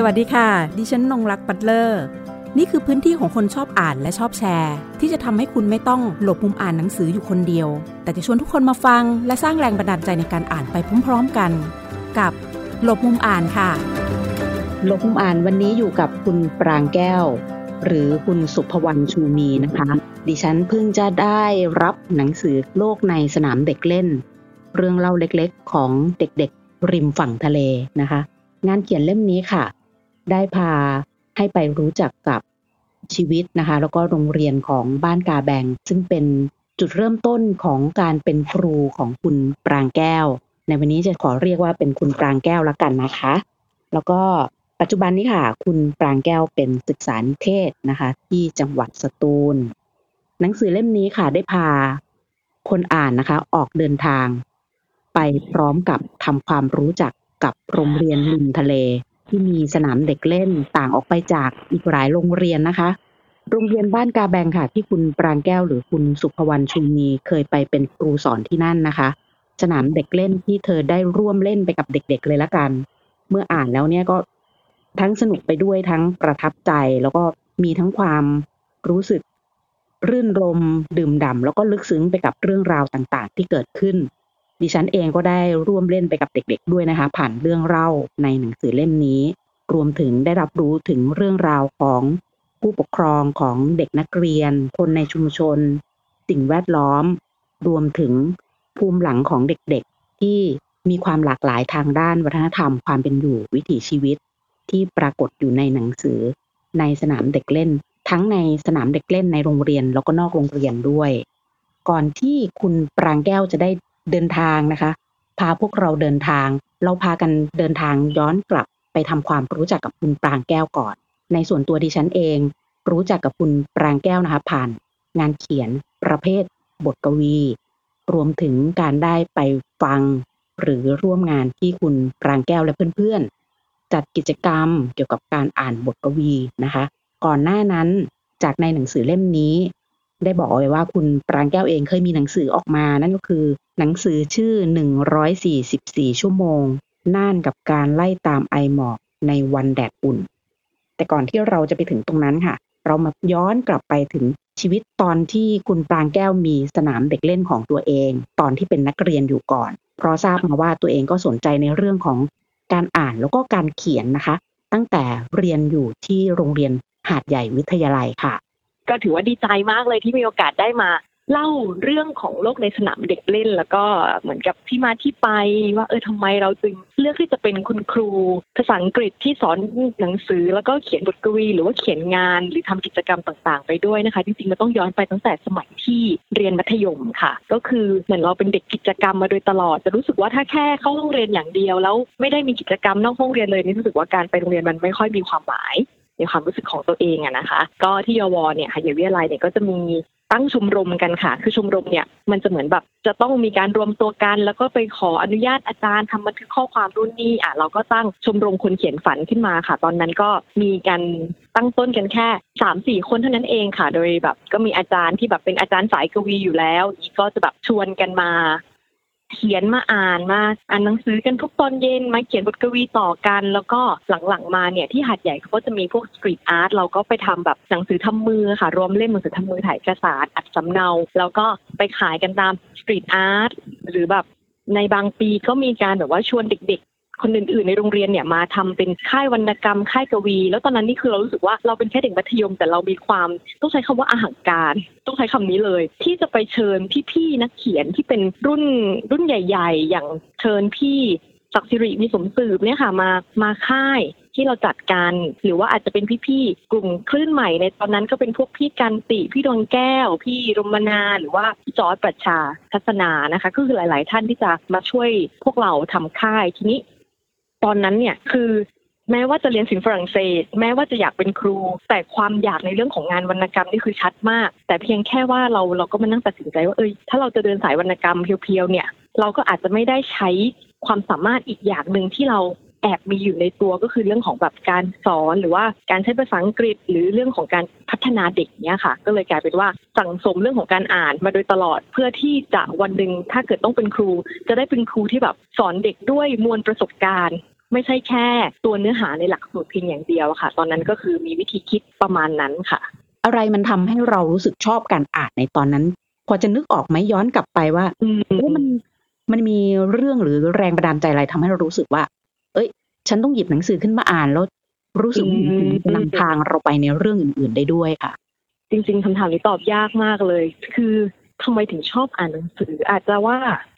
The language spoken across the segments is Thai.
สวัสดีค่ะ ดิฉันนงรักปัตเลอร์ นี่คือพื้นที่ของคนชอบอ่านและชอบแชร์ ที่จะทำให้คุณไม่ต้องหลบมุมอ่านหนังสืออยู่คนเดียว แต่จะชวนทุกคนมาฟัง และสร้างแรงบันดาลใจในการอ่านไปพร้อมๆกัน กับหลบมุมอ่านค่ะ หลบมุมอ่านวันนี้อยู่กับคุณปรางแก้ว หรือคุณสุภวรรณชูมีนะคะ ดิฉันเพิ่งจะได้รับหนังสือโลกในสนามเด็กเล่น เรื่องเล่าเล็กๆ ของเด็กๆ ริมฝั่งทะเลนะคะ งานเขียนเล่มนี้ค่ะ ได้พาให้ไปรู้จักกับชีวิตนะคะ แล้วก็โรงเรียนของบ้านกาแบง ซึ่งเป็นจุดเริ่มต้นของการเป็นครูของคุณปรางแก้ว ในวันนี้จะขอเรียกว่าเป็นคุณปรางแก้วละกันนะคะ แล้วก็ปัจจุบันนี้ค่ะ คุณปรางแก้วเป็นศึกษานิเทศนะคะ ที่จังหวัดสตูล หนังสือเล่มนี้ค่ะ ได้พาคนอ่านนะคะ ออกเดินทาง ไปพร้อมกับทำความรู้จักกับโรงเรียนริมทะเล ที่มีสนามเด็กเล่นต่างออกไปจากอีกหลายโรงเรียนนะคะ โรงเรียนบ้านกาแบงค่ะ ที่คุณปรางแก้วหรือคุณสุภวรรณชุมมีเคยไปเป็นครูสอนที่นั่นนะคะ สนามเด็กเล่นที่เธอได้ร่วมเล่นไปกับเด็ก ๆ เลยละกัน เมื่ออ่านแล้วเนี่ยก็ทั้งสนุกไปด้วยทั้งประทับใจแล้วก็มีทั้งความรู้สึกรื่นรม ดื่มด่ำแล้วก็ลึกซึ้งไปกับเรื่องราวต่างๆ ที่เกิดขึ้น ดิฉันเองก็ได้ร่วมเล่นไปกับเด็ก ๆ ด้วยนะคะ ผ่านเรื่องเล่าในหนังสือเล่มนี้ รวมถึงได้รับรู้ถึงเรื่องราวของผู้ปกครองของเด็กนักเรียน คนในชุมชน สิ่งแวดล้อม รวมถึงภูมิหลังของเด็กๆ ที่มีความหลากหลายทางด้านวัฒนธรรมความเป็นอยู่วิถีชีวิต ที่ปรากฏอยู่ในหนังสือ ในสนามเด็กเล่น ทั้งในสนามเด็กเล่นในโรงเรียนแล้วก็นอกโรงเรียนด้วย ก่อนที่คุณปรางแก้วจะได้ เดินทางนะคะ พาพวกเราเดินทาง เราพากันเดินทางย้อนกลับไปทำความรู้จักกับคุณปรางแก้วก่อน ในส่วนตัวดิฉันเอง รู้จักกับคุณปรางแก้วนะคะ ผ่าน งานเขียนประเภท บทกวี รวมถึงการได้ไปฟัง หรือร่วมงานที่คุณปรางแก้วและเพื่อนๆ จัดกิจกรรมเกี่ยวกับการอ่านบทกวีนะคะ ก่อนหน้านั้นจากในหนังสือเล่มนี้ ได้บอกเอาไว้ว่าคุณปรางแก้วเองเคยมีหนังสือออกมา นั่นก็คือ หนังสือชื่อ 144 ชั่วโมง น่านกับการไล่ตามไอหมอกในวันแดดอุ่น แต่ก่อนที่เราจะไปถึงตรงนั้นค่ะ เรามาย้อนกลับไปถึงชีวิตตอนที่คุณปรางแก้วมีสนามเด็กเล่นของตัวเอง ตอนที่เป็นนักเรียนอยู่ก่อน เพราะทราบมาว่าตัวเองก็สนใจในเรื่องของการอ่านแล้วก็การเขียนนะคะ ตั้งแต่เรียนอยู่ที่โรงเรียนหาดใหญ่วิทยาลัยค่ะ ก็ถือว่าดีใจมากเลยที่มีโอกาสได้มาเล่าเรื่องของโลกในสนามเด็กเล่น แล้วก็เหมือนกับที่มาที่ไปว่าเออทำไมเราจึงเลือกที่จะเป็นคุณครูภาษาอังกฤษที่สอนหนังสือ แล้วก็เขียนบทกวี หรือว่าเขียนงานหรือทำกิจกรรมต่างๆ ไปด้วยนะคะ จริงๆมันต้องย้อนไปตั้งแต่สมัยที่เรียนมัธยมค่ะ ก็คือเหมือนเราเป็นเด็กกิจกรรมมาโดยตลอดจะรู้สึกว่าถ้าแค่เข้าโรงเรียนอย่างเดียว แล้วไม่ได้มีกิจกรรมนอกห้องเรียนเลยนี่รู้สึกว่าการไปโรงเรียนมันไม่ค่อยมีความหมาย ในความรู้สึกของตัวเองอะนะคะ ก็ที่ยวเนี่ยค่ะวิทยาลัยเนี่ยก็จะมีตั้งชมรมกันค่ะ คือชมรมเนี่ยมันจะเหมือนแบบจะต้องมีการรวมตัวกัน แล้วก็ไปขออนุญาตอาจารย์ทำบันทึกข้อความรุ่นนี้อะเราก็ตั้งชมรมคนเขียนฝันขึ้นมาค่ะ ตอนนั้นก็มีการตั้งต้นกันแค่สามสี่คนเท่านั้นเองค่ะ โดยแบบก็มีอาจารย์ที่แบบเป็นอาจารย์สายกวีอยู่แล้วอีกก็จะแบบชวนกันมา เขียนมาอ่านมาอ่านหนังสือกันทุกตอนเย็นมาเขียนบทกวีต่อกัน แล้วก็หลังๆมาเนี่ยที่หาดใหญ่เขาก็จะมีพวก street art เราก็ไปทำแบบหนังสือทำมือค่ะรวมเล่มหนังสือทำมือถ่ายเอกสารอัดสำเนา แล้วก็ไปขายกันตาม street art หรือแบบในบางปีก็มีการแบบว่าชวนเด็กๆ คนอื่นๆในโรงเรียนเนี่ยมาทำเป็นค่ายวรรณกรรมค่ายกวี แล้วตอนนั้นนี่คือเรารู้สึกว่าเราเป็นแค่เด็กมัธยม แต่เรามีความต้องใช้คำว่าอาหังการต้องใช้คำนี้เลย ที่จะไปเชิญพี่ๆนักเขียนที่เป็นรุ่นรุ่นใหญ่ ๆ อย่างเชิญพี่ศักดิ์สิริมีสมสืบเนี่ยค่ะมามาค่ายที่เราจัดกันหรือว่าอาจจะเป็นพี่ๆกลุ่มคลื่นใหม่ในตอนนั้นก็เป็นพวกพี่กันติพี่ดวงแก้ว พี่รมนาหรือว่าพี่จอร์ดปรัชาทัศนานะคะ ก็คือหลาย ๆ ท่านที่จะมาช่วยพวกเราทำค่ายทีนี้ ตอนนั้นเนี่ยคือแม้ว่าจะเรียนศิลป์ฝรั่งเศส แม้ว่าจะอยากเป็นครู แต่ความอยากในเรื่องของงานวรรณกรรมนี่คือชัดมาก แต่เพียงแค่ว่าเราเราก็มานั่งตัดสินใจว่าเอ้ยถ้าเราจะเดินสายวรรณกรรมเพียวๆเนี่ย เราก็อาจจะไม่ได้ใช้ความสามารถอีกอย่างหนึ่งที่เรา แอบมีอยู่ในตัวก็คือเรื่องของแบบการสอนหรือว่าการใช้ภาษาอังกฤษ หรือเรื่องของการพัฒนาเด็กเนี้ยค่ะ ก็เลยกลายเป็นว่าสั่งสมเรื่องของการอ่านมาโดยตลอด เพื่อที่จะวันหนึ่งถ้าเกิดต้องเป็นครู จะได้เป็นครูที่แบบสอนเด็กด้วยมวลประสบการณ์ไม่ใช่แค่ตัวเนื้อหาในหลักสูตรเพียงอย่างเดียวค่ะ ตอนนั้นก็คือมีวิธีคิดประมาณนั้นค่ะ อะไรมันทำให้เรารู้สึกชอบการอ่านในตอนนั้น พอจะนึกออกไหมย้อนกลับไปว่าอืมเอ๊ะมันมันมีเรื่องหรือแรงบันดาลใจอะไรทำให้เรารู้สึกว่า เอ้ย ฉันต้องหยิบหนังสือขึ้นมาอ่านแล้วรู้สึกว่ามันนำทางเราไปในเรื่องอื่น ๆ ได้ด้วยค่ะ จริง ๆคำถามนี้ตอบยากมากเลย คือทำไมถึงชอบอ่านหนังสือ อาจจะว่าเ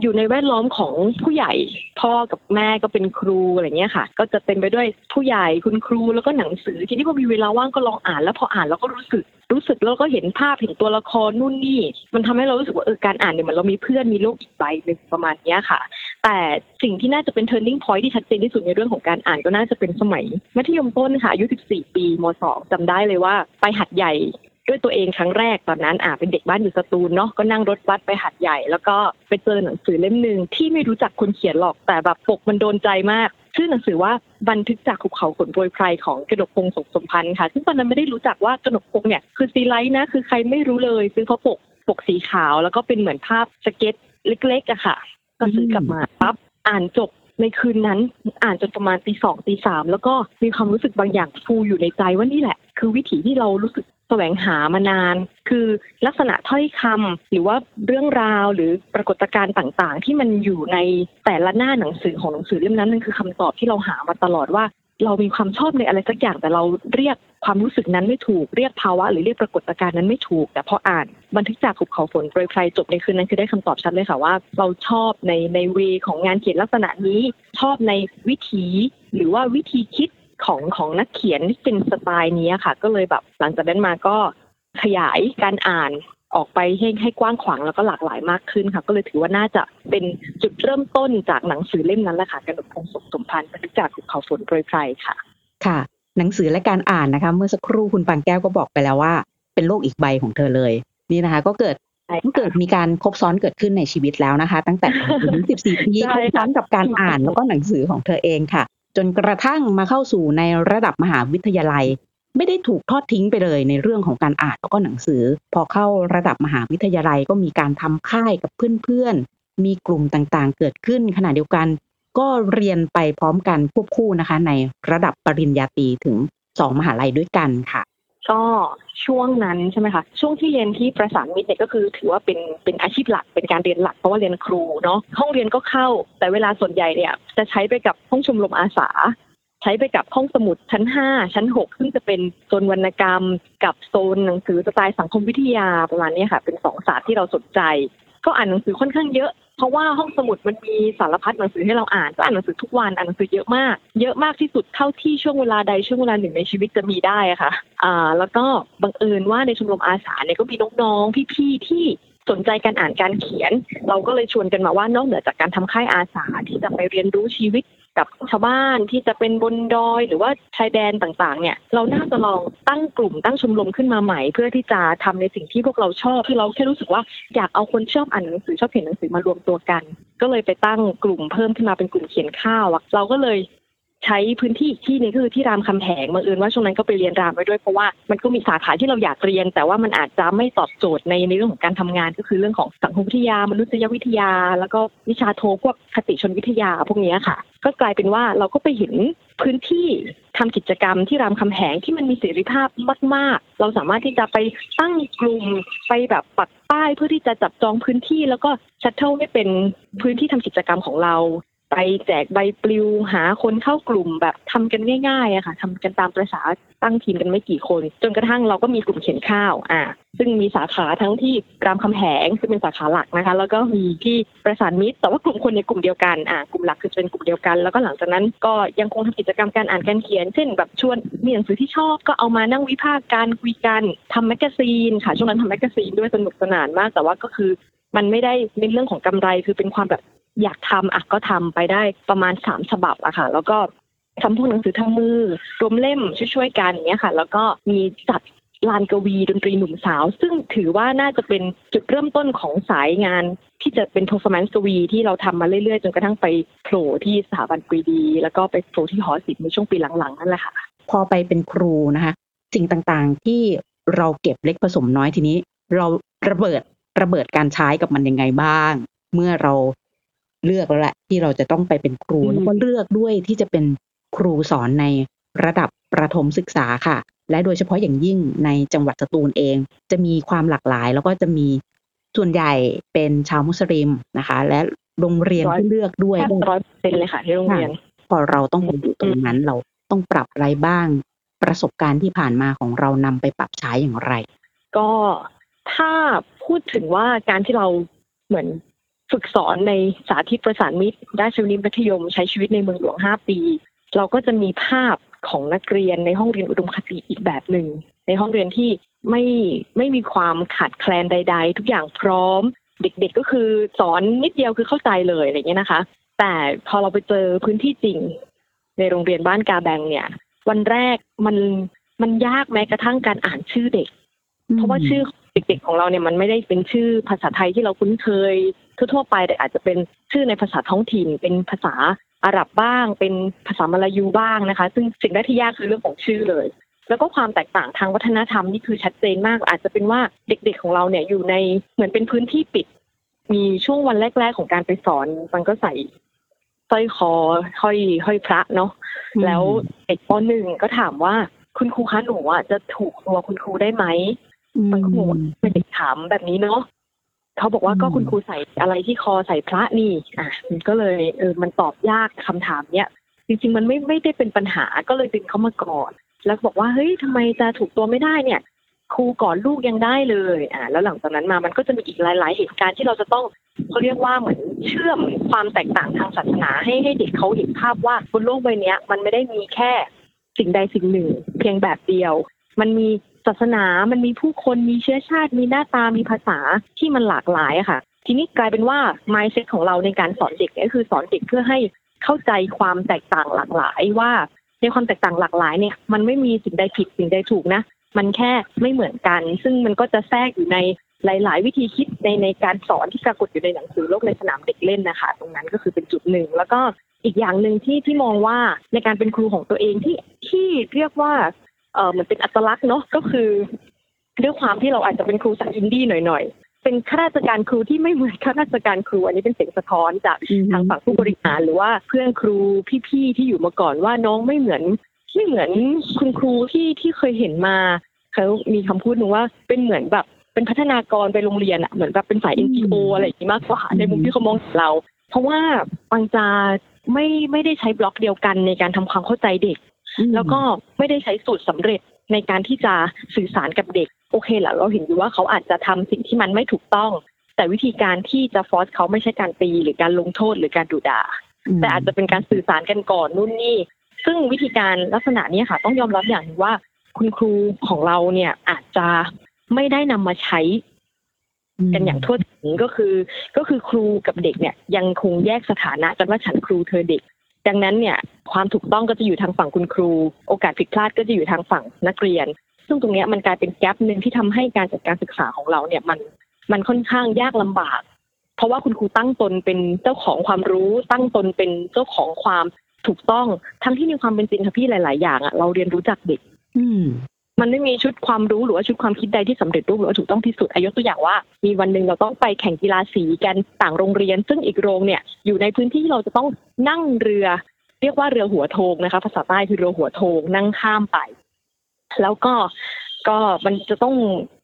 อยู่ในแวดล้อมของผู้ใหญ่พ่อกับแม่ก็เป็นครูอะไรเงี้ยค่ะ ก็จะเต็มไปด้วยผู้ใหญ่คุณครูแล้วก็หนังสือ ทีนี้พอมีเวลาว่างก็ลองอ่าน แล้วพออ่านแล้วก็รู้สึกรู้สึกแล้วก็เห็นภาพเห็นตัวละครนู่นนี่ มันทำให้เรารู้สึกว่าเออการอ่านเนี่ยมือนเรามีเพื่อนมีโลกอีกใบหนึ่งประมาณเนี้ยค่ะ แต่สิ่งที่น่าจะเป็น turning point ที่ชัดเจนที่สุดในเรื่องของการอ่านก็น่าจะเป็นสมัยมัธยมต้นค่ะอายุ 14 ปีม .2 จำได้เลยว่าไปหาดใหญ่ ด้วยตัวเองครั้งแรกตอนนั้นอ่าเป็นเด็กบ้านอยู่สตูลเนาะก็นั่งรถบัสไปหาดใหญ่ แล้วก็ไปเจอหนังสือเล่มหนึ่งที่ไม่รู้จักคนเขียนหรอกแต่แบบปกมันโดนใจมากชื่อหนังสือว่าบันทึกจากหุบเขาฝนโปรยไพรของกนกพงศ์สงสมพันธุ์ค่ะ ซึ่งตอนนั้นไม่ได้รู้จักว่ากนกพงศ์เนี่ยคือซีไรต์นะคือใครไม่รู้เลยซื้อเพราะปกปกสีขาวแล้วก็เป็นเหมือนภาพสเก็ตเล็กๆอะค่ะ ก็ซื้อกลับมาปั๊บอ่านจบในคืนนั้นอ่านจนประมาณตีสองตีสามแล้วก็มีความรู้สึกบางอย่างฟูอยู่ในใจว่านี่แหละ คือวิถีที่เรารู้สึก แสวงหามานาน คือลักษณะถ้อยคำหรือว่าเรื่องราวหรือปรากฏการณ์ต่างๆ ที่มันอยู่ในแต่ละหน้าหนังสือของหนังสือเล่มนั้นนั่นคือคำตอบที่เราหามาตลอดว่า เรามีความชอบในอะไรสักอย่างแต่เราเรียกความรู้สึกนั้นไม่ถูกเรียกภาวะ หรือเรียกปรากฏการณ์นั้นไม่ถูก แต่พออ่านบันทึกจากขุบเขาฝนโปรยพรจบในคืนนั้นคือได้คำตอบชัดเลยค่ะว่า เราชอบในในเวของงานเขียนลักษณะนี้ ชอบในวิถีหรือว่าวิธีคิด ของของนักเขียนที่เป็นสไตล์นี้ค่ะ ก็เลยแบบหลังจากนั้นมาก็ขยายการอ่านออกไปให้ให้กว้างขวางแล้วก็หลากหลายมากขึ้นค่ะ ก็เลยถือว่าน่าจะเป็นจุดเริ่มต้นจากหนังสือเล่มนั้นแหละค่ะกระดกพงศ์สมสมพันธ์บันทึกจากขุบเขาฝนโปรยไพรค่ะ ค่ะ หนังสือและการอ่านนะคะ เมื่อสักครู่คุณปางแก้วก็บอกไปแล้วว่า เป็นโลกอีกใบของเธอเลย นี่นะคะ ก็เกิดใช่ก็เกิดมีการครบซ้อนเกิดขึ้นในชีวิตแล้วนะคะ ตั้งแต่ถึง14ปีใช่ครบซ้อนกับการอ่านแล้วก็หนังสือของเธอเองค่ะ จนกระทั่งมาเข้าสู่ในระดับมหาวิทยาลัย ไม่ได้ถูกทอดทิ้งไปเลยในเรื่องของการอ่านแล้วก็หนังสือ พอเข้าระดับมหาวิทยาลัยก็มีการทำค่ายกับเพื่อนๆ มีกลุ่มต่างๆ เกิดขึ้นขณะเดียวกัน ก็เรียนไปพร้อมกันควบคู่นะคะ ในระดับปริญญาตรีถึงสองมหาลัยด้วยกันค่ะ ก็ช่วงนั้นใช่ไหมคะช่วงที่เรียนที่ประสานมิตรเนี่ยก็คือถือว่าเป็นเป็นอาชีพหลักเป็นการเรียนหลักเพราะว่าเรียนครูเนาะห้องเรียนก็เข้า แต่เวลาส่วนใหญ่เนี่ยจะใช้ไปกับห้องชมรมอาสา ใช้ไปกับห้องสมุดชั้น 5 ชั้น 6 ซึ่งจะเป็นโซนวรรณกรรม กับโซนหนังสือสไตล์สังคมวิทยาประมาณนี้ค่ะ เป็นสองศาสตร์ที่เราสนใจ ก็อ่านหนังสือค่อนข้างเยอะ เพราะว่าห้องสมุดมันมีสารพัดหนังสือให้เราอ่านก็อ่านหนังสือทุกวันอ่านหนังสือเยอะมาก เยอะมากที่สุดเท่าที่ช่วงเวลาใดช่วงเวลาหนึ่งในชีวิตจะมีได้ค่ะอ่าแล้วก็บังเอิญว่าในชมรมอาสาเนี่ยก็มีน้องๆพี่ๆที่สนใจการอ่านการเขียน เราก็เลยชวนกันมาว่านอกเหนือจากการทำค่ายอาสาที่จะไปเรียนรู้ชีวิต กับชาวบ้านที่จะเป็นบนดอยหรือว่าชายแดนต่างๆ เนี่ย เราน่าจะลองตั้งกลุ่มตั้งชมรมขึ้นมาใหม่ เพื่อที่จะทำในสิ่งที่พวกเราชอบคือเราแค่รู้สึกว่าอยากเอาคนชอบอ่านหนังสือชอบเขียนหนังสือมารวมตัวกัน ก็เลยไปตั้งกลุ่มเพิ่มขึ้นมาเป็นกลุ่มเขียนข้าวอะเราก็เลย ใช้พื้นที่อีกที่นึงก็คือที่รามคำแหงบังเอิญว่าช่วงนั้นก็ไปเรียนรามไปด้วยเพราะว่ามันก็มีสาขาที่เราอยากเรียน แต่ว่ามันอาจจะไม่ตอบโจทย์ในในเรื่องของการทำงาน ก็คือเรื่องของสังคมวิทยามนุษยวิทยา แล้วก็วิชาโทพวกคติชนวิทยาพวกนี้ค่ะ ก็กลายเป็นว่าเราก็ไปเห็นพื้นที่ทำกิจกรรมที่รามคำแหงที่มันมีเสรีภาพมาก ๆ เราสามารถที่จะไปตั้งกลุ่มไปแบบปักป้ายเพื่อที่จะจับจองพื้นที่ แล้วก็ชัตเทิลให้เป็นพื้นที่ทำกิจกรรมของเรา ไปแจกใบปลิวหาคนเข้ากลุ่มแบบทำกันง่ายๆอะค่ะทำกันตามประษาตั้งทีมกันไม่กี่คน จนกระทั่งเราก็มีกลุ่มเขียนข้าวอ่าซึ่งมีสาขาทั้งที่รามคำแหงซึ่งเป็นสาขาหลักนะคะ แล้วก็มีที่ประสานมิตร แต่ว่ากลุ่มคนในกลุ่มเดียวกันอ่ากลุ่มหลักคือเป็นกลุ่มเดียวกัน แล้วก็หลังจากนั้นก็ยังคงทำกิจกรรมการอ่านการเขียน เช่นแบบชวนมีหนังสือที่ชอบก็เอามานั่งวิพากษ์กันคุยกันทำแมกกาซีนค่ะช่วงนั้นทำแมกกาซีนด้วยสนุกสนานมาก แต่ว่าก็คือมันไม่ได้เป็นเรื่องของกำไรคือเป็นความแบบ อยากทำอะก็ทำไปได้ประมาณสามฉบับอะค่ะ แล้วก็ทำพวกหนังสือทำมือรวมเล่มช่วยๆกันอย่างเงี้ยค่ะ แล้วก็มีจัดลานกวีดนตรีหนุ่มสาว ซึ่งถือว่าน่าจะเป็นจุดเริ่มต้นของสายงานที่จะเป็น performance กวีที่เราทำมาเรื่อยๆ จนกระทั่งไปโผล่ที่สถาบันปรีดี แล้วก็ไปโผล่ที่หอศิลป์ในช่วงปีหลังๆนั่นแหละค่ะ พอไปเป็นครูนะคะ สิ่งต่างๆที่เราเก็บเล็กผสมน้อยทีนี้ เราระเบิดระเบิดการใช้กับมันยังไงบ้าง เมื่อเรา เลือกแล้วแหละที่เราจะต้องไปเป็นครูอืมแล้วก็เลือกด้วยที่จะเป็นครูสอนในระดับประถมศึกษาค่ะ และโดยเฉพาะอย่างยิ่งในจังหวัดสตูลเอง จะมีความหลากหลาย แล้วก็จะมีส่วนใหญ่เป็นชาวมุสลิมนะคะ และโรงเรียนที่เลือกด้วยแทบร้อยเปอร์เซ็นต์เลยค่ะที่โรงเรียน พอเราต้องไปอยู่ตรงนั้นเราต้องปรับอะไรบ้าง ประสบการณ์ที่ผ่านมาของเรานำไปปรับใช้อย่างไร ก็ถ้าพูดถึงว่าการที่เราเหมือน ฝึกสอนในสาธิตประสานมิตรด้านชวนิมัธยมใช้ชีวิตในเมืองหลวง 5 ปี เราก็จะมีภาพของนักเรียนในห้องเรียนอุดมคติอีกแบบหนึ่ง ในห้องเรียนที่ไม่ไม่มีความขาดแคลนใด ๆ ทุกอย่างพร้อม เด็กๆก็คือสอนนิดเดียวคือเข้าใจเลยอะไรเงี้ยนะคะ แต่พอเราไปเจอพื้นที่จริง ในโรงเรียนบ้านกาแบงเนี่ย วันแรกมันมันยากแม้กระทั่งการอ่านชื่อเด็ก เพราะว่าชื่อเด็กๆของเราเนี่ยมันไม่ได้เป็นชื่อภาษาไทยที่เราคุ้นเคย ทั่วๆไปแต่อาจจะเป็นชื่อในภาษาท้องถิ่น เป็นภาษาอาหรับบ้าง เป็นภาษามลายูบ้างนะคะ ซึ่งสิ่งแรกที่ยากคือเรื่องของชื่อเลย แล้วก็ความแตกต่างทางวัฒนธรรมนี่คือชัดเจนมาก อาจจะเป็นว่าเด็กๆของเราเนี่ยอยู่ในเหมือนเป็นพื้นที่ปิด มีช่วงวันแรก ๆ ของการไปสอนมันก็ใส่สร้อยคอห้อยห้อยพระเนาะอืมแล้วเด็กปหนึ่งก็ถามว่าคุณครูคะหนูอะจะถูกตัวคุณครูได้ไหมมันก็งงเป็นเด็กถามแบบนี้เนาะ เขาบอกว่าอืมก็คุณครูใส่อะไรที่คอใส่พระนี่อะมันก็เลยเออมันตอบยากคำถามเนี้ยจริง ๆ มันไม่ไม่ได้เป็นปัญหาก็เลยดึงเขามาก่อน แล้วก็บอกว่าเฮ้ยทำไมจะถูกตัวไม่ได้เนี่ย ครูก่อนลูกยังได้เลยอ่าแล้วหลังจากนั้นมามันก็จะมีอีกหลาย ๆ เหตุการณ์ที่เราจะต้องเขาเรียกว่าเหมือนเชื่อมความแตกต่างทางศาสนาให้ให้เด็กเขาเห็นภาพว่าบนโลกใบเนี้ยมันไม่ได้มีแค่สิ่งใดสิ่งหนึ่ง เพียงแบบเดียว มันมี ศาสนามันมีผู้คนมีเชื้อชาติ มีหน้าตามีภาษาที่มันหลากหลายค่ะ ทีนี้กลายเป็นว่า mindset ของเราในการสอนเด็กก็คือสอนเด็กเพื่อให้เข้าใจความแตกต่างหลากหลายว่า ในความแตกต่างหลากหลายเนี่ย มันไม่มีสิ่งใดผิดสิ่งใดถูกนะ มันแค่ไม่เหมือนกัน ซึ่งมันก็จะแทรกอยู่ในหลาย ๆ วิธีคิดในในการสอนที่ปรากฏอยู่ในหนังสือโลกในสนามเด็กเล่นนะคะ ตรงนั้นก็คือเป็นจุดหนึ่ง แล้วก็อีกอย่างหนึ่งที่ที่มองว่าในการเป็นครูของตัวเองที่ที่เรียกว่า เออเหมือนเป็นอัตลักษณ์เนาะก็คือด้วยความที่เราอาจจะเป็นครูสักอินดี้หน่อยๆ เป็นข้าราชการครูที่ไม่เหมือนข้าราชการครู อันนี้เป็นเสียงสะท้อนจากอืมทางฝั่งผู้บริหารหรือว่าเพื่อนครูพี่ๆที่อยู่มาก่อนว่าน้องไม่เหมือนไม่เหมือนคุณครูที่ที่เคยเห็นมาเขามีคำพูดหนึ่งว่าเป็นเหมือนแบบเป็นพัฒนากรไปโรงเรียนอะเหมือนแบบเป็นฝ่าย NGO อะไรอย่างนี้มากกว่าในมุมที่เขามองเห็นเรา เพราะว่าบางจาไม่ไม่ได้ใช้บล็อกเดียวกันในการทำความเข้าใจเด็ก แล้วก็ไม่ได้ใช้สูตรสำเร็จในการที่จะสื่อสารกับเด็ก โอเคแหละเราเห็นอยู่ว่าเขาอาจจะทำสิ่งที่มันไม่ถูกต้อง แต่วิธีการที่จะฟอสเขาไม่ใช่การตีหรือการลงโทษหรือการดุด่ามแต่อาจจะเป็นการสื่อสารกันก่อนนู่นนี่ ซึ่งวิธีการลักษณะนี้ค่ะ ต้องยอมรับอย่างหนึงว่าคุณครูของเราเนี่ยอาจจะไม่ได้นำมาใช้กันอย่างทั่วถึงก็คือ ก็คือครูกับเด็กเนี่ย ยังคงแยกสถานะกันว่าฉันครูเธอเด็ก ดังนั้นเนี่ยความถูกต้องก็จะอยู่ทางฝั่งคุณครู โอกาสผิดพลาดก็จะอยู่ทางฝั่งนักเรียน ซึ่งตรงนี้มันกลายเป็นแกลบหนึ่งที่ทำให้การจัดการศึกษาของเราเนี่ยมันมันค่อนข้างยากลำบาก เพราะว่าคุณครูตั้งตนเป็นเจ้าของความรู้ ตั้งตนเป็นเจ้าของความถูกต้อง ทั้งที่ในความเป็นจริงค่ะพี่หลาย ๆ อย่างอะเราเรียนรู้จากเด็ก มันไม่มีชุดความรู้หรือว่าชุดความคิดใดที่สำเร็จรูปหรือว่าถูกต้องที่สุดอายกตัวอย่างว่า มีวันหนึ่งเราต้องไปแข่งกีฬาสีกันต่างโรงเรียน ซึ่งอีกโรงเนี่ยอยู่ในพื้นที่เราจะต้องนั่งเรือ เรียกว่าเรือหัวโทงนะคะ ภาษาใต้คือเรือหัวโทงนั่งข้ามไป แล้วก็ก็มันจะต้อง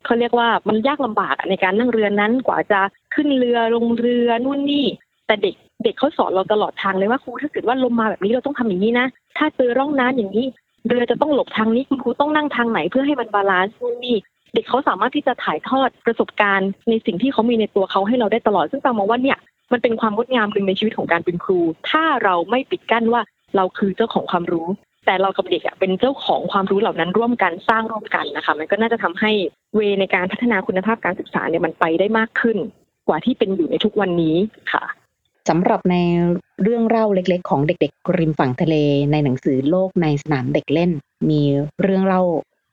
เขาเรียกว่ามันยากลำบากในการนั่งเรือนั้นกว่าจะขึ้นเรือลงเรือนู่นนี่ แต่เด็กเด็กเขาสอนเราตลอดทางเลยว่าครูถ้าเกิดว่าลมมาแบบนี้เราต้องทำอย่างนี้นะ ถ้าเจอร่องน้ำอย่างนี้ เรือจะต้องหลบทางนี้คุณครูต้องนั่งทางไหนเพื่อให้มัน balance นู่นนี่เด็กเขาสามารถที่จะถ่ายทอดประสบการณ์ ในสิ่งที่เขามีในตัวเขาให้เราได้ตลอด ซึ่งตามมองว่าเนี่ยมันเป็นความงดงามหนึ่งในชีวิตของการเป็นครู ถ้าเราไม่ปิดกั้นว่าเราคือเจ้าของความรู้ แต่เรากับเด็กอะเป็นเจ้าของความรู้เหล่านั้นร่วมกันสร้างร่วมกันนะคะมันก็น่าจะทำให้เวในการพัฒนาคุณภาพการศึกษาเนี่ยมันไปได้มากขึ้น กว่าที่เป็นอยู่ในทุกวันนี้ค่ะ สำหรับในเรื่องเล่าเล็กๆ ของเด็กๆริมฝั่งทะเลในหนังสือโลกในสนามเด็กเล่น มีเรื่องเล่า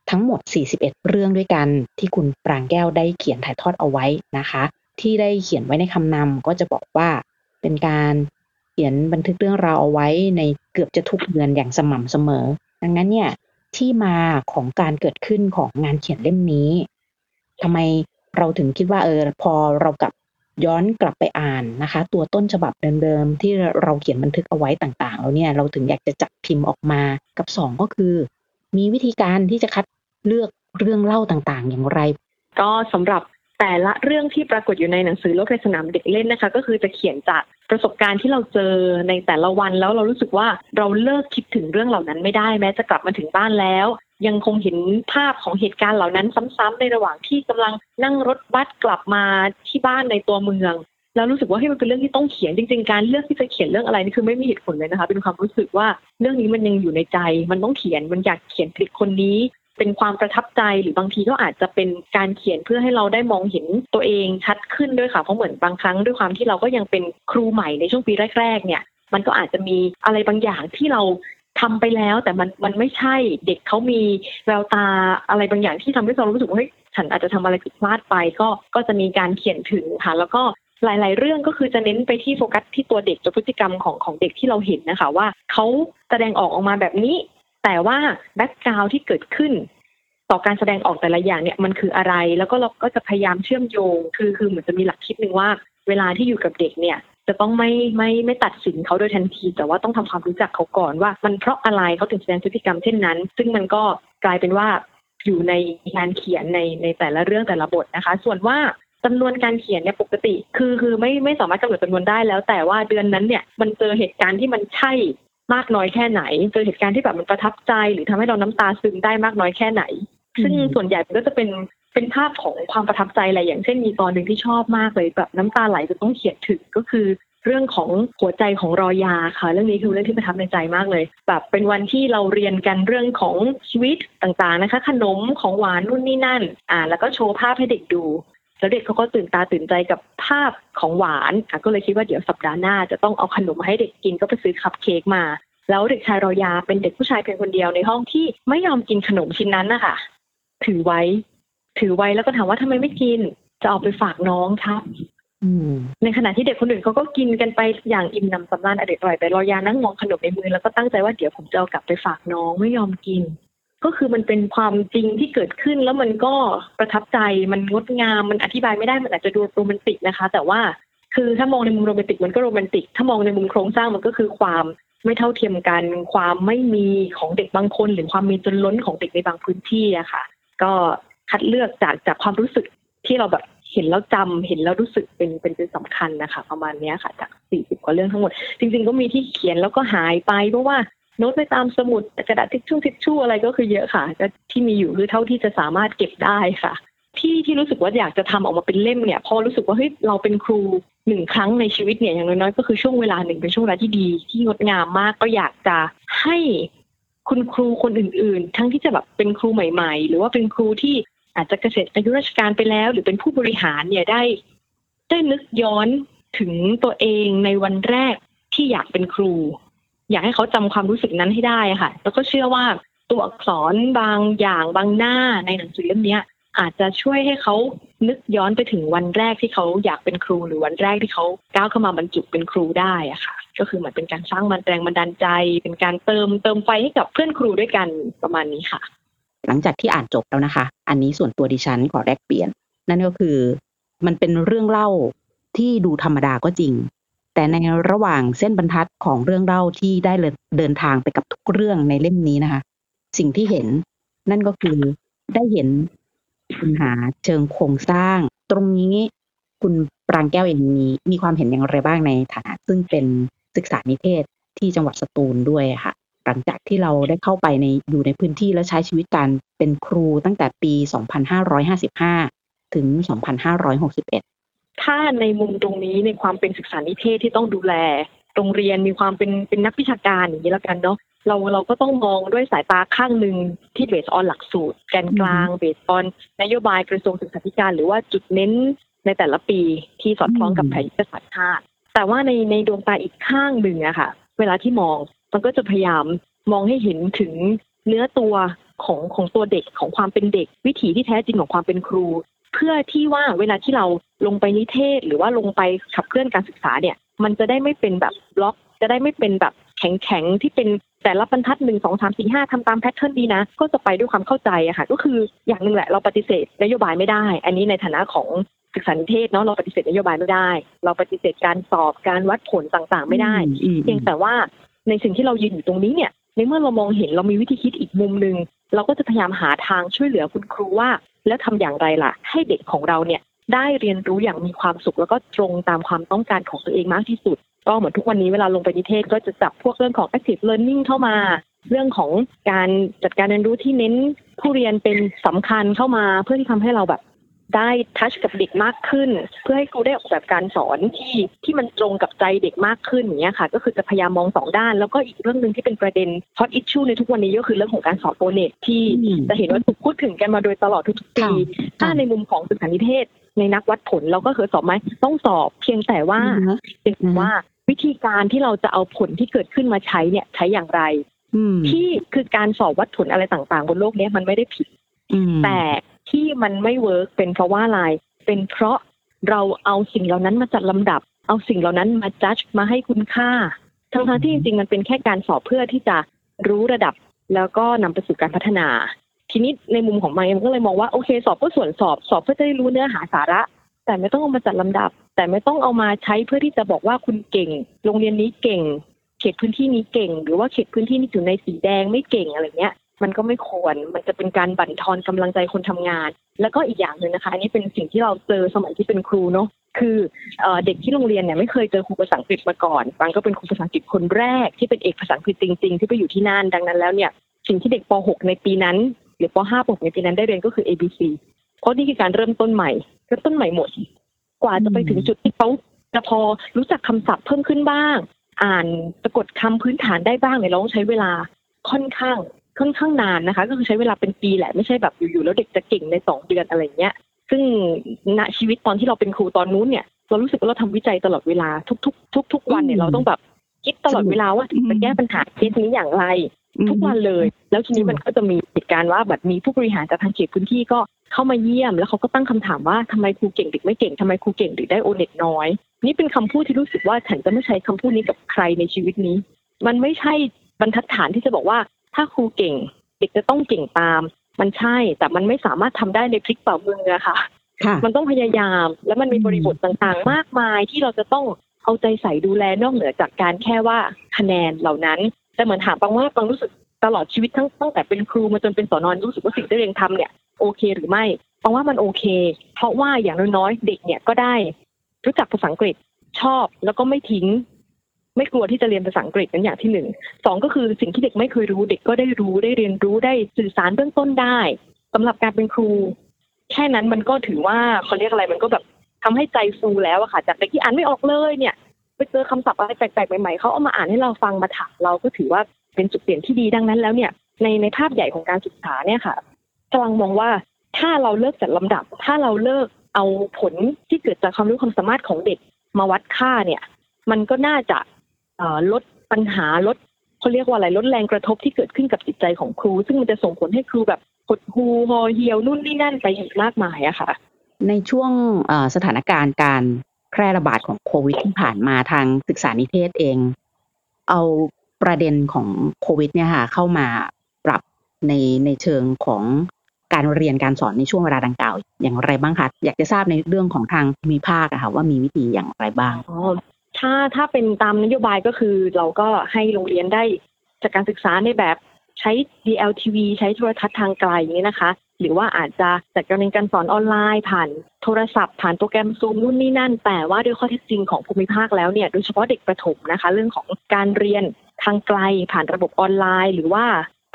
ทั้งหมด 41 เรื่องด้วยกัน ที่คุณปรางแก้วได้เขียนถ่ายทอดเอาไว้นะคะ ที่ได้เขียนไว้ในคำนำก็จะบอกว่าเป็นการเขียนบันทึกเรื่องราวเอาไว้ในเกือบจะทุกเดือนอย่างสม่ำเสมอ ดังนั้นเนี่ยที่มาของการเกิดขึ้นของงานเขียนเล่มนี้ทำไมเราถึงคิดว่าเออพอเรากลับ ย้อนกลับไปอ่านนะคะ ตัวต้นฉบับเดิมๆที่เราเขียนบันทึกเอาไว้ต่างๆแล้วเนี่ยเราถึงอยากจะจัดพิมพ์ออกมา กับสองก็คือ มีวิธีการที่จะคัดเลือกเรื่องเล่าต่างๆ อย่างไร ก็สำหรับแต่ละเรื่องที่ปรากฏอยู่ในหนังสือโลกในสนามเด็กเล่นนะคะ ก็คือจะเขียนจากประสบการณ์ที่เราเจอในแต่ละวันแล้วเรารู้สึกว่าเราเลิกคิดถึงเรื่องเหล่านั้นไม่ได้แม้จะกลับมาถึงบ้านแล้ว ยังคงเห็นภาพของเหตุการณ์เหล่านั้นซ้ำๆในระหว่างที่กำลังนั่งรถบัสกลับมาที่บ้านในตัวเมือง แล้วรู้สึกว่าให้มันเป็นเรื่องที่ต้องเขียนจริง ๆ การเลือกที่จะเขียนเรื่องอะไรนี่คือไม่มีเหตุผลเลยนะคะ เป็นความรู้สึกว่าเรื่องนี้มันยังอยู่ในใจ มันต้องเขียนมันอยากเขียนถึงคนนี้ เป็นความประทับใจหรือบางทีก็อาจจะเป็นการเขียนเพื่อให้เราได้มองเห็นตัวเองชัดขึ้นด้วยค่ะเพราะเหมือนบางครั้งด้วยความที่เราก็ยังเป็นครูใหม่ในช่วงปีแรกๆเนี่ยมันก็อาจจะมีอะไรบางอย่างที่เรา ทำไปแล้ว แต่มันมันไม่ใช่เด็กเขามีแววตาอะไรบางอย่างที่ทำให้เรารู้สึกว่าเฮ้ยฉันอาจจะทำอะไรผิดพลาดไปก็ก็จะมีการเขียนถึงค่ะ แล้วก็หลาย ๆ เรื่องก็คือจะเน้นไปที่โฟกัสที่ตัวเด็กตัวพฤติกรรมของของเด็กที่เราเห็นนะคะ ว่าเขาแสดงออกออกมาแบบนี้ แต่ว่าแบ็กกราวที่เกิดขึ้น ต่อการแสดงออกแต่ละอย่างเนี่ยมันคืออะไร แล้วก็เราก็จะพยายามเชื่อมโยง คือคือเหมือนจะมีหลักคิดหนึ่งว่า เวลาที่อยู่กับเด็กเนี่ย จะต้องไม่ไม่ไม่ตัดสินเขาโดยทันที แต่ว่าต้องทำความรู้จักเขาก่อนว่า มันเพราะอะไรเขาถึงแสดงพฤติกรรมเช่นนั้น ซึ่งมันก็กลายเป็นว่าอยู่ในการเขียนในในแต่ละเรื่องแต่ละบทนะคะ ส่วนว่าจำนวนการเขียนเนี่ยปกติ คือคือไม่ไม่สามารถกำหนดจำนวนได้แล้ว แต่ว่าเดือนนั้นเนี่ยมันเจอเหตุการณ์ที่มันใช่มากน้อยแค่ไหน เจอเหตุการณ์ที่แบบมันประทับใจ หรือทำให้เราน้ำตาซึมได้มากน้อยแค่ไหน ซึ่งส่วนใหญ่ก็จะเป็น เป็นภาพของความประทับใจอะไรอย่างเช่นมีตอนหนึ่งที่ชอบมากเลยแบบน้ำตาไหลจะต้องเขียนถึงก็คือ เรื่องของหัวใจของรอยาค่ะ เรื่องนี้คือเรื่องที่ประทับในใจมากเลย แบบเป็นวันที่เราเรียนกันเรื่องของชีวิตต่างๆนะคะ ขนมของหวานนู่นนี่นั่น อ่า แล้วก็โชว์ภาพให้เด็กดูแล้วเด็กเขาก็ตื่นตาตื่นใจกับภาพของหวานอะก็เลยคิดว่าเดี๋ยวสัปดาห์หน้าจะต้องเอาขนมมาให้เด็กกินก็ไปซื้อคัพเค้กมา แล้วเด็กชายรอยาเป็นเด็กผู้ชายเพียงคนเดียวในห้องที่ไม่ยอมกินขนมชิ้นนั้นนะคะถือไว้ ถือไว้แล้วก็ถามว่าทำไมไม่กิน จะเอาไปฝากน้องครับอืมในขณะที่เด็กคนอื่นเขาก็กินกันไปอย่างอิ่มหนำสำราญอเด็ดอร่อยแต่รอยานั่งมองขนมในมือแล้วก็ตั้งใจว่าเดี๋ยวผมจะเอากลับไปฝากน้องไม่ยอมกิน ก็คือมันเป็นความจริงที่เกิดขึ้นแล้วมันก็ประทับใจมันงดงามมันอธิบายไม่ได้มันอาจจะดูโรแมนติกนะคะ แต่ว่าคือถ้ามองในมุมโรแมนติกมันก็โรแมนติก ถ้ามองในมุมโครงสร้างมันก็คือความไม่เท่าเทียมกัน ความไม่มีของเด็กบางคน หรือความมีจนล้นของเด็กในบางพื้นที่อะค่ะ ก็ คัดเลือกจากจากความรู้สึกที่เราแบบเห็นแล้วจำเห็นแล้วรู้สึกเป็นเป็นเป็นสำคัญนะคะ ประมาณเนี้ยค่ะ จากสี่สิบกว่าเรื่องทั้งหมด จริง ๆ ก็มีที่เขียนแล้วก็หายไปเพราะว่าโน้ตไปตามสมุดกระดาษทิชชู่ทิชชู่อะไรก็คือเยอะค่ะก็ที่มีอยู่คือเท่าที่จะสามารถเก็บได้ค่ะ ที่ที่รู้สึกว่าอยากจะทำออกมาเป็นเล่มเนี่ยเพอรู้สึกว่าเฮ้ยเราเป็นครูหนึ่งครั้งในชีวิตเนี่ยอย่างน้อยๆก็คือช่วงเวลาหนึ่งเป็นช่วงเวลาที่ดีที่งดงามมาก ก็อยากจะให้คุณครูคนอื่น ๆ ทั้งที่จะแบบเป็นครูใหม่ ๆ หรือว่าเป็นครูที่ อาจจะเกษียณอายุราชการไปแล้ว หรือเป็นผู้บริหารเนี่ยได้ ได้นึกย้อนถึงตัวเองในวันแรกที่อยากเป็นครู อยากให้เขาจำความรู้สึกนั้นให้ได้ค่ะ แล้วก็เชื่อว่าตัวอักษรบางอย่างบางหน้าในหนังสือเล่มนี้อาจจะช่วยให้เขานึกย้อนไปถึงวันแรกที่เขาอยากเป็นครู หรือวันแรกที่เขาก้าวเข้ามาบรรจุเป็นครูได้อะค่ะ ก็คือเหมือนเป็นการสร้างมันแรงบันดาลใจ เป็นการเติมเติมไฟให้กับเพื่อนครูด้วยกันประมาณนี้ค่ะ หลังจากที่อ่านจบแล้วนะคะ อันนี้ส่วนตัวดิฉันขอแลกเปลี่ยน นั่นก็คือ มันเป็นเรื่องเล่าที่ดูธรรมดาก็จริง แต่ในระหว่างเส้นบรรทัดของเรื่องเล่าที่ได้เดินทางไปกับทุกเรื่องในเล่มนี้นะคะ สิ่งที่เห็น นั่นก็คือได้เห็นปัญหาเชิงโครงสร้าง ตรงนี้คุณปรางแก้วเองมีมีความเห็นอย่างไรบ้างในฐานะซึ่งเป็นศึกษานิเทศที่จังหวัดสตูลด้วยค่ะ หลังจากที่เราได้เข้าไปในอยู่ในพื้นที่และใช้ชีวิตการเป็นครูตั้งแต่ปี 2555 ถึง 2561 ถ้าในมุมตรงนี้ในความเป็นศึกษานิเทศก์ที่ต้องดูแล โรงเรียนมีความเป็นเป็นนักวิชาการอย่างนี้แล้วกันเนาะเราเราก็ต้องมองด้วยสายตาข้างหนึ่งที่ based on หลักสูตรแกนกลาง based on นโยบายกระทรวงศึกษาธิการ หรือว่าจุดเน้นในแต่ละปีที่สอดคล้องกับแผนยุทธศาสตร์ชาติแต่ว่าในในดวงตาอีกข้างหนึ่งอะค่ะ เวลาที่มอง มันก็จะพยายามมองให้เห็นถึงเนื้อตัวของของตัวเด็กของความเป็นเด็ก วิถีที่แท้จริงของความเป็นครู เพื่อที่ว่าเวลาที่เราลงไปนิเทศ หรือว่าลงไปขับเคลื่อนการศึกษาเนี่ย มันจะได้ไม่เป็นแบบบล็อก จะได้ไม่เป็นแบบแข็งๆที่เป็นแต่ละบรรทัดหนึ่งสองสามสี่ห้าทำตามแพทเทิร์นดีนะ ก็จะไปด้วยความเข้าใจอะค่ะ ก็คืออย่างหนึ่งแหละเราปฏิเสธนโยบายไม่ได้ อันนี้ในฐานะของศึกษานิเทศเนาะเราปฏิเสธนโยบายไม่ได้ เราปฏิเสธการสอบการวัดผลต่างๆ ไม่ได้อืมเพียงแต่ว่า ในสิ่งที่เรายืนอยู่ตรงนี้เนี่ยในเมื่อเรามองเห็นเรามีวิธีคิดอีกมุมหนึ่งเราก็จะพยายามหาทางช่วยเหลือคุณครูว่า แล้วทำอย่างไรล่ะ ให้เด็กของเราเนี่ยได้เรียนรู้อย่างมีความสุข แล้วก็ตรงตามความต้องการของตัวเองมากที่สุด ก็เหมือนทุกวันนี้เวลาลงไปนิเทศก็จะจับพวกเรื่องของ active learning เข้ามา เรื่องของการจัดการเรียนรู้ที่เน้นผู้เรียนเป็นสำคัญเข้ามา เพื่อที่ทำให้เราแบบ ได้ทัชกับเด็กมากขึ้น เพื่อให้ครูได้ออกแบบการสอนที่ที่มันตรงกับใจเด็กมากขึ้นอย่างเงี้ยค่ะ ก็คือจะพยายามมองสองด้าน แล้วก็อีกเรื่องหนึ่งที่เป็นประเด็น hot issue ในทุกวันนี้ก็คือเรื่องของการสอนโปรเนตที่อืมจะเห็นว่าถูกพูดถึงกันมาโดยตลอดทุกๆปีค่ะถ้าในมุมของศึกษานิเทศ ในนักวัดผลเราก็เคยสอบไหมต้องสอบเพียงแต่ว่าอืมเพียงแต่ว่าวิธีการที่เราจะเอาผลที่เกิดขึ้นมาใช้เนี่ยใช้อย่างไรอืมที่คือการสอบวัดผลอะไรต่างๆ บนโลกเนี้ยมันไม่ได้ผิดอืมแต่ ที่มันไม่ work เป็นเพราะว่าอะไร เป็นเพราะเราเอาสิ่งเหล่านั้นมาจัดลำดับ เอาสิ่งเหล่านั้นมาจัดมาให้คุณค่า ทั้งๆที่จริงๆมันเป็นแค่การสอบเพื่อที่จะรู้ระดับแล้วก็นำไปสู่การพัฒนา ทีนี้ในมุมของไมค์มันก็เลยมองว่าโอเค สอบก็ส่วนสอบสอบเพื่อจะได้รู้เนื้อหาสาระ แต่ไม่ต้องเอามาจัดลำดับ แต่ไม่ต้องเอามาใช้เพื่อที่จะบอกว่าคุณเก่ง โรงเรียนนี้เก่ง เขตพื้นที่นี้เก่ง หรือว่าเขตพื้นที่นี้อยู่ในสีแดงไม่เก่งอะไรเงี้ย มันก็ไม่ควร มันจะเป็นการบั่นทอนกำลังใจคนทำงาน แล้วก็อีกอย่างหนึ่งนะคะ อันนี้เป็นสิ่งที่เราเจอสมัยที่เป็นครูเนาะ คือเด็กที่โรงเรียนเนี่ยไม่เคยเจอครูภาษาอังกฤษมาก่อนบางก็เป็นครูภาษาอังกฤษคนแรกที่เป็นเอกภาษาอังกฤษจริง ๆ ที่ไปอยู่ที่นั่น ดังนั้นแล้วเนี่ย สิ่งที่เด็กป .6 ในปีนั้น หรือป .5 ป .6 ในปีนั้นได้เรียนก็คือ A B C เพราะนี่คือการเริ่มต้นใหม่ เริ่มต้นใหม่หมด กว่าจะไปถึงจุดที่เขาจะพอรู้จักคำศัพท์เพิ่มขึ้นบ้าง อ่านสะกดคำพื้นฐานได้บ้างเนี่ยเราต้องใช้เวลาค่อนข้าง ค่อนข้างนานนะคะ ก็คือใช้เวลาเป็นปีแหละไม่ใช่แบบอยู่ๆแล้วเด็กจะเก่งในสองเดือนอะไรเงี้ยซึ่งณชีวิตตอนที่เราเป็นครูตอนนู้นเนี่ย เรารู้สึกว่าเราทำวิจัยตลอดเวลาทุก ๆ ทุก ๆ วันเนี่ยเราต้องแบบคิดตลอดเวลาว่าจะแก้ปัญหาเคสนี้อย่างไร ทุกวันเลย แล้วทีนี้มันก็จะมีเหตุการณ์ว่าแบบมีผู้บริหารจากทางเขตพื้นที่ก็เข้ามาเยี่ยม แล้วเขาก็ตั้งคำถามว่าทำไมครูเก่งเด็กไม่เก่งทำไมครูเก่งเด็กได้โอเน็ตน้อย นี่เป็นคำพูดที่รู้สึกว่าฉันจะไม่ใช้คำพูดนี้กับใครในชีวิตนี้ มันไม่ใช่บรรทัดฐานที่จะบอกว่า ถ้าครูเก่งเด็กจะต้องเก่งตาม มันใช่แต่มันไม่สามารถทำได้ในพลิกเป่ามืออะค่ะค่ะ มันต้องพยายาม แล้วมันมีบริบทต่างๆ มากมายที่เราจะต้องเอาใจใส่ดูแลนอกเหนือจากการแค่ว่าคะแนนเหล่านั้น แต่เหมือนถามปังว่าปังรู้สึกตลอดชีวิตทั้งตั้งแต่เป็นครูมาจนเป็นสอนอนรู้สึกว่าสิ่งที่ตัวเองทำเนี่ยโอเคหรือไม่ปังว่ามันโอเค เพราะว่าอย่างน้อยๆเด็กเนี่ยก็ได้ รู้จักภาษาอังกฤษชอบแล้วก็ไม่ทิ้ง ไม่กลัวที่จะเรียนภาษาอังกฤษนั้นอย่างที่หนึ่งสองก็คือสิ่งที่เด็กไม่เคยรู้ เด็กก็ได้รู้ได้เรียนรู้ได้สื่อสารเบื้องต้นได้สำหรับการเป็นครู แค่นั้นมันก็ถือว่าเขาเรียกอะไรมันก็แบบทำให้ใจฟูแล้วอะค่ะ จากเด็กที่อ่านไม่ออกเลยเนี่ยไปเจอคำศัพท์อะไรแปลกๆใหม่ๆเขาเอามาอ่านให้เราฟังมาถามเราก็ถือว่าเป็นจุดเปลี่ยนที่ดีดังนั้นแล้วเนี่ย ในในภาพใหญ่ของการศึกษาเนี่ยค่ะกำลังมองว่าถ้าเราเลิกจัดลำดับ ถ้าเราเลิกเอาผลที่เกิดจากความรู้ความสามารถของเด็กมาวัดค่าเนี่ย มันก็น่าจะ ลดปัญหาลดเขาเรียกว่าอะไรลดแรงกระทบที่เกิดขึ้นกับจิตใจของครู ซึ่งมันจะส่งผลให้ครูแบบหดหูหอเหี่ยวนู่นนี่นั่นไปอีกมากมายอะค่ะ ในช่วงเอ่อสถานการณ์การแพร่ระบาดของโควิดที่ผ่านมาทางศึกษานิเทศเอง เอาประเด็นของโควิด เนี่ยค่ะเข้ามาปรับในในเชิงของการเรียนการสอนในช่วงเวลาดังกล่าวอย่างไรบ้างคะอยากจะทราบในเรื่องของทางภูมิภาคอะค่ะว่ามีวิธีอย่างไรบ้างอ๋อ ถ้าถ้าเป็นตามนโยบายก็คือ เราก็ให้โรงเรียนได้จากการศึกษาในแบบใช้ DLTV ใช้โทรทัศน์ทางไกลอย่างนี้นะคะ หรือว่าอาจจะจัดการเรียนการสอนออนไลน์ ผ่านโทรศัพท์ ผ่านโปรแกรมซูมนู่นนี่นั่น แต่ว่าด้วยข้อเท็จจริงของภูมิภาคแล้วเนี่ยโดยเฉพาะเด็กประถมนะคะ เรื่องของการเรียนทางไกล ผ่านระบบออนไลน์ หรือว่า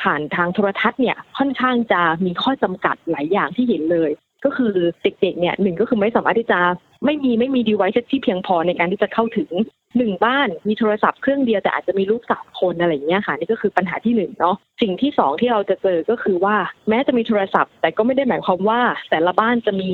ผ่านทางโทรทัศน์เนี่ยค่อนข้างจะมีข้อจำกัดหลายอย่างที่เห็นเลย ก็คือเด็กๆเนี่ยหนึ่งก็คือไม่สามารถที่จะไม่มีไม่มี device ที่เพียงพอในการที่จะเข้าถึงหนึ่งบ้านมีโทรศัพท์เครื่องเดียวแต่อาจจะมีลูกสามคนอะไรอย่างเงี้ยค่ะนี่ก็คือปัญหาที่หนึ่งเนาะสิ่งที่สองที่เราจะเจอก็คือว่าแม้จะมีโทรศัพท์ แต่ก็ไม่ได้หมายความว่า แต่ละบ้านจะมี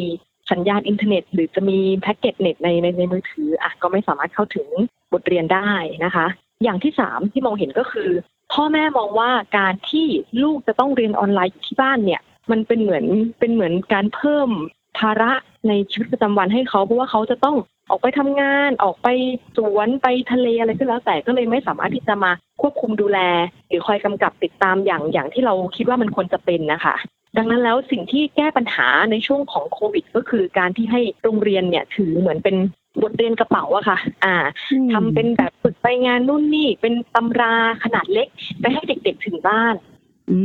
สัญญาณอินเทอร์เน็ต หรือจะมีแพ็กเกจเน็ตในในในมือถืออะก็ไม่สามารถเข้าถึงบทเรียนได้นะคะ อย่างที่สามที่มองเห็นก็คือ พ่อแม่มองว่าการที่ลูกจะต้องเรียนออนไลน์อยู่ที่บ้านเนี่ย มันเป็นเหมือนเป็นเหมือนการเพิ่มภาระในชีวิตประจำวันให้เขาเพราะว่าเขาจะต้องออกไปทำงานออกไปสวนไปทะเลอะไรก็แล้วแต่ก็เลยไม่สามารถที่จะมาควบคุมดูแล หรือคอยกำกับติดตามอย่างอย่างที่เราคิดว่ามันควรจะเป็นนะคะ ดังนั้นแล้วสิ่งที่แก้ปัญหาในช่วงของโควิด ก็คือการที่ให้โรงเรียนเนี่ยถือเหมือนเป็นบทเรียนกระเป๋าอะค่ะ อ่าทำเป็นแบบฝึกไปงานนู่นนี่เป็นตำราขนาดเล็ก ไปให้เด็กๆถึงบ้าน อื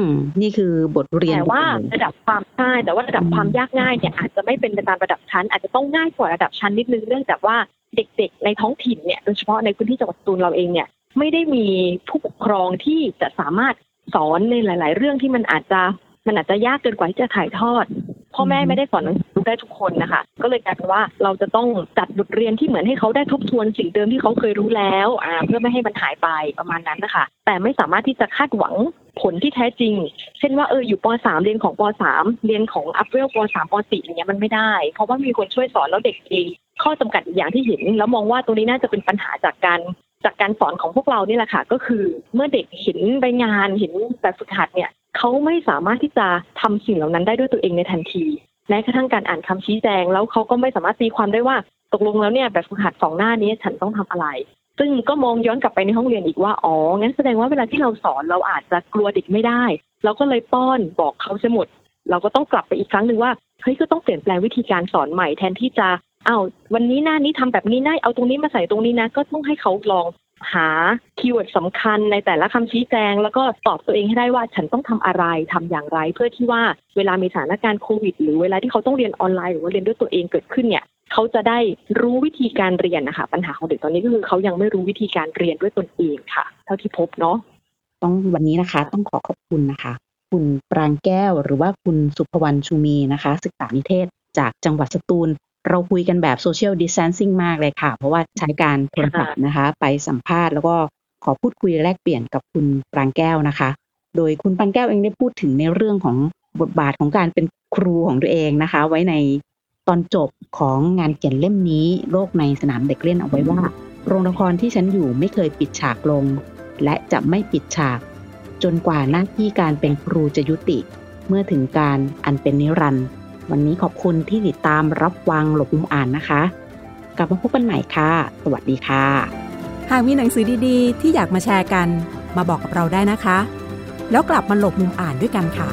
ม นี่คือบทเรียนแต่ว่าระดับความง่าย แต่ว่าระดับความยากง่ายเนี่ยอาจจะไม่เป็นไปตามระดับชั้น อาจจะต้องง่ายกว่าระดับชั้นนิดนึงเนื่องจากว่าเด็กๆ ในท้องถิ่นเนี่ยโดยเฉพาะในพื้นที่จังหวัดสตูลเราเองเนี่ยไม่ได้มีผู้ปกครองที่จะสามารถสอนในหลาย ๆ เรื่องที่มันอาจจะ มันอาจจะยากเกินกว่าที่จะถ่ายทอด พ่อแม่ไม่ได้สอนหนังสือได้ทุกคนนะคะ ก็เลยกลายเป็นว่าเราจะต้องจัดบทเรียนที่เหมือนให้เขาได้ทบทวนสิ่งเดิมที่เขาเคยรู้แล้วอ่าเพื่อไม่ให้มันหายไปประมาณนั้นนะคะ แต่ไม่สามารถที่จะคาดหวังผลที่แท้จริง เช่นว่าเอออยู่ป .3 เรียนของป .3 เรียนของอัพเวลป .3 ป .4 อย่างเงี้ยมันไม่ได้ เพราะว่ามีคนช่วยสอนแล้วเด็กเองข้อจำกัดอีกอย่างที่เห็น แล้วมองว่าตรงนี้น่าจะเป็นปัญหาจากการจากการสอนของพวกเรานี่แหละค่ะ ก็คือเมื่อเด็กเห็นใบงานเห็นแบบฝึกหัดเนี่ย เขาไม่สามารถที่จะทำสิ่งเหล่านั้นได้ด้วยตัวเองในทันทีแม้กระทั่งการอ่านคำชี้แจง แล้วเขาก็ไม่สามารถตีความได้ว่าตกลงแล้วเนี่ยแบบฝึกหัดสองหน้านี้ฉันต้องทำอะไร ซึ่งก็มองย้อนกลับไปในห้องเรียนอีกว่าอ๋องั้นแสดงว่าเวลาที่เราสอนเราอาจจะกลัวเด็กไม่ได้ เราก็เลยป้อนบอกเขาเสหมด เราก็ต้องกลับไปอีกครั้งหนึ่งว่าเฮ้ยก็ต้องเปลี่ยนแปลงวิธีการสอนใหม่แทนที่จะเอาวันนี้หน้านี้ทำแบบนี้ได้เอาตรงนี้มาใส่ตรงนี้นะ ก็ต้องให้เขาลอง หาคีย์เวิร์ดสำคัญในแต่ละคำชี้แจง แล้วก็ตอบตัวเองให้ได้ว่าฉันต้องทำอะไรทำอย่างไร เพื่อที่ว่าเวลามีสถานการณ์โควิด หรือเวลาที่เขาต้องเรียนออนไลน์หรือว่าเรียนด้วยตัวเองเกิดขึ้นเนี่ยเขาจะได้รู้วิธีการเรียนนะคะปัญหาของเด็กตอนนี้ก็คือเขายังไม่รู้วิธีการเรียนด้วยตนเองค่ะ เท่าที่พบเนาะต้องวันนี้นะคะ ต้องขอขอบคุณนะคะ คุณปรางแก้วหรือว่าคุณสุภวรรณชูมีนะคะ ศึกษานิเทศจากจังหวัดสตูล เราคุยกันแบบโซเชียลดิส a นซิ่งมากเลยค่ะ เพราะว่าใช้การโทรศัพท์นะคะ ไปสัมภาษณ์แล้วก็ขอพูดคุยแลกเปลี่ยนกับคุณปรางแก้วนะคะ โดยคุณปรางแก้วเองได้พูดถึงในเรื่องของบทบาทของการเป็นครูของตัวเองนะคะ ไว้ในตอนจบของงานเขียนเล่มนี้ โลกในสนามเด็กเล่นเอาไว้ว่า โรงละครที่ฉันอยู่ไม่เคยปิดฉากลง และจะไม่ปิดฉาก จนกว่าหน้าที่การเป็นครูจะยุติ เมื่อถึงการอันเป็นนิรันดร์ วันนี้ขอบคุณที่ติดตามรับฟังหลบมุมอ่านนะคะ กลับมาพบกันใหม่ค่ะ สวัสดีค่ะ หากมีหนังสือดีๆ ที่อยากมาแชร์กัน มาบอกกับเราได้นะคะ แล้วกลับมาหลบมุมอ่านด้วยกันค่ะ